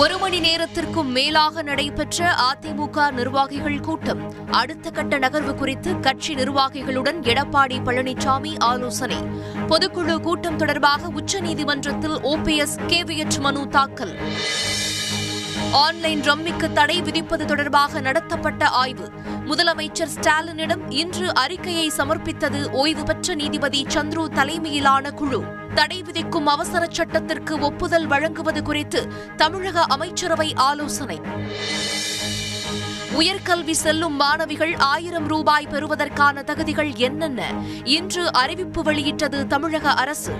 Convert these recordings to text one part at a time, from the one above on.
ஒரு மணி நேரத்திற்கும் மேலாக நடைபெற்ற அதிமுக நிர்வாகிகள் கூட்டம். அடுத்த கட்ட நகர்வு குறித்து கட்சி நிர்வாகிகளுடன் எடப்பாடி பழனிசாமி ஆலோசனை. பொதுக்குழு கூட்டம் தொடர்பாக உச்சநீதிமன்றத்தில் ஓபிஎஸ் கேவிஎச் மனு தாக்கல். ஆன்லைன் ரம்மிக்கு தடை விதிப்பது தொடர்பாக நடத்தப்பட்ட ஆய்வு. முதலமைச்சர் ஸ்டாலினிடம் இன்று அறிக்கையை சமர்ப்பித்தது ஓய்வு பெற்ற நீதிபதி சந்துரு தலைமையிலான குழு. தடை விதிக்கும் அவசர சட்டத்திற்கு ஒப்புதல் வழங்குவது குறித்து தமிழக அமைச்சரவை ஆலோசனை. உயர்கல்வி செல்லும் மாணவிகள் ஆயிரம் ரூபாய் பெறுவதற்கான தகுதிகள் என்னென்ன? இன்று அறிவிப்பு வெளியிட்டது தமிழக அரசு.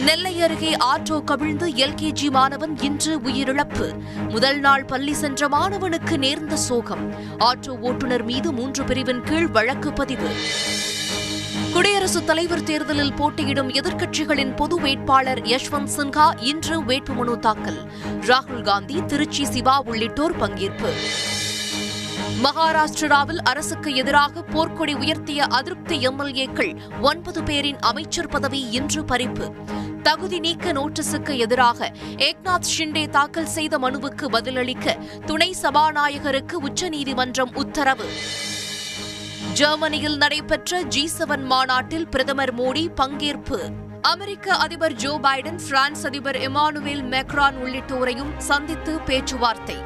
நெல்லை அருகே ஆட்டோ கவிழ்ந்து எல்கேஜி மாணவன் இன்று உயிரிழப்பு. முதல் நாள் பள்ளி சென்ற மாணவனுக்கு நேர்ந்த சோகம். ஆட்டோ ஓட்டுநர் மீது மூன்று பிரிவின் கீழ் வழக்கு பதிவு. குடியரசுத் தலைவர் தேர்தலில் போட்டியிடும் எதிர்க்கட்சிகளின் பொது வேட்பாளர் யஷ்வந்த் சின்ஹா இன்று வேட்புமனு தாக்கல். ராகுல் காந்தி திருச்சி சிவா உள்ளிட்டோர் பங்கேற்பு. மகாராஷ்டிராவில் அரசுக்கு எதிராக போர்க்கொடி உயர்த்திய அதிருப்தி எம்எல்ஏக்கள் ஒன்பது பேரின் அமைச்சர் பதவி இன்று பறிப்பு. தகுதி நீக்க நோட்டீஸுக்கு எதிராக ஏக்நாத் ஷிண்டே தாக்கல் செய்த மனுவுக்கு பதிலளிக்க துணை சபாநாயகருக்கு உச்சநீதிமன்றம் உத்தரவு. ஜெர்மனியில் நடைபெற்ற ஜி செவன் மாநாட்டில் பிரதமர் மோடி பங்கேற்பு. அமெரிக்க அதிபர் ஜோ பைடன் பிரான்ஸ் அதிபர் எமானுவேல் மேக்ரான் உள்ளிட்டோரையும் சந்தித்து பேச்சுவார்த்தை.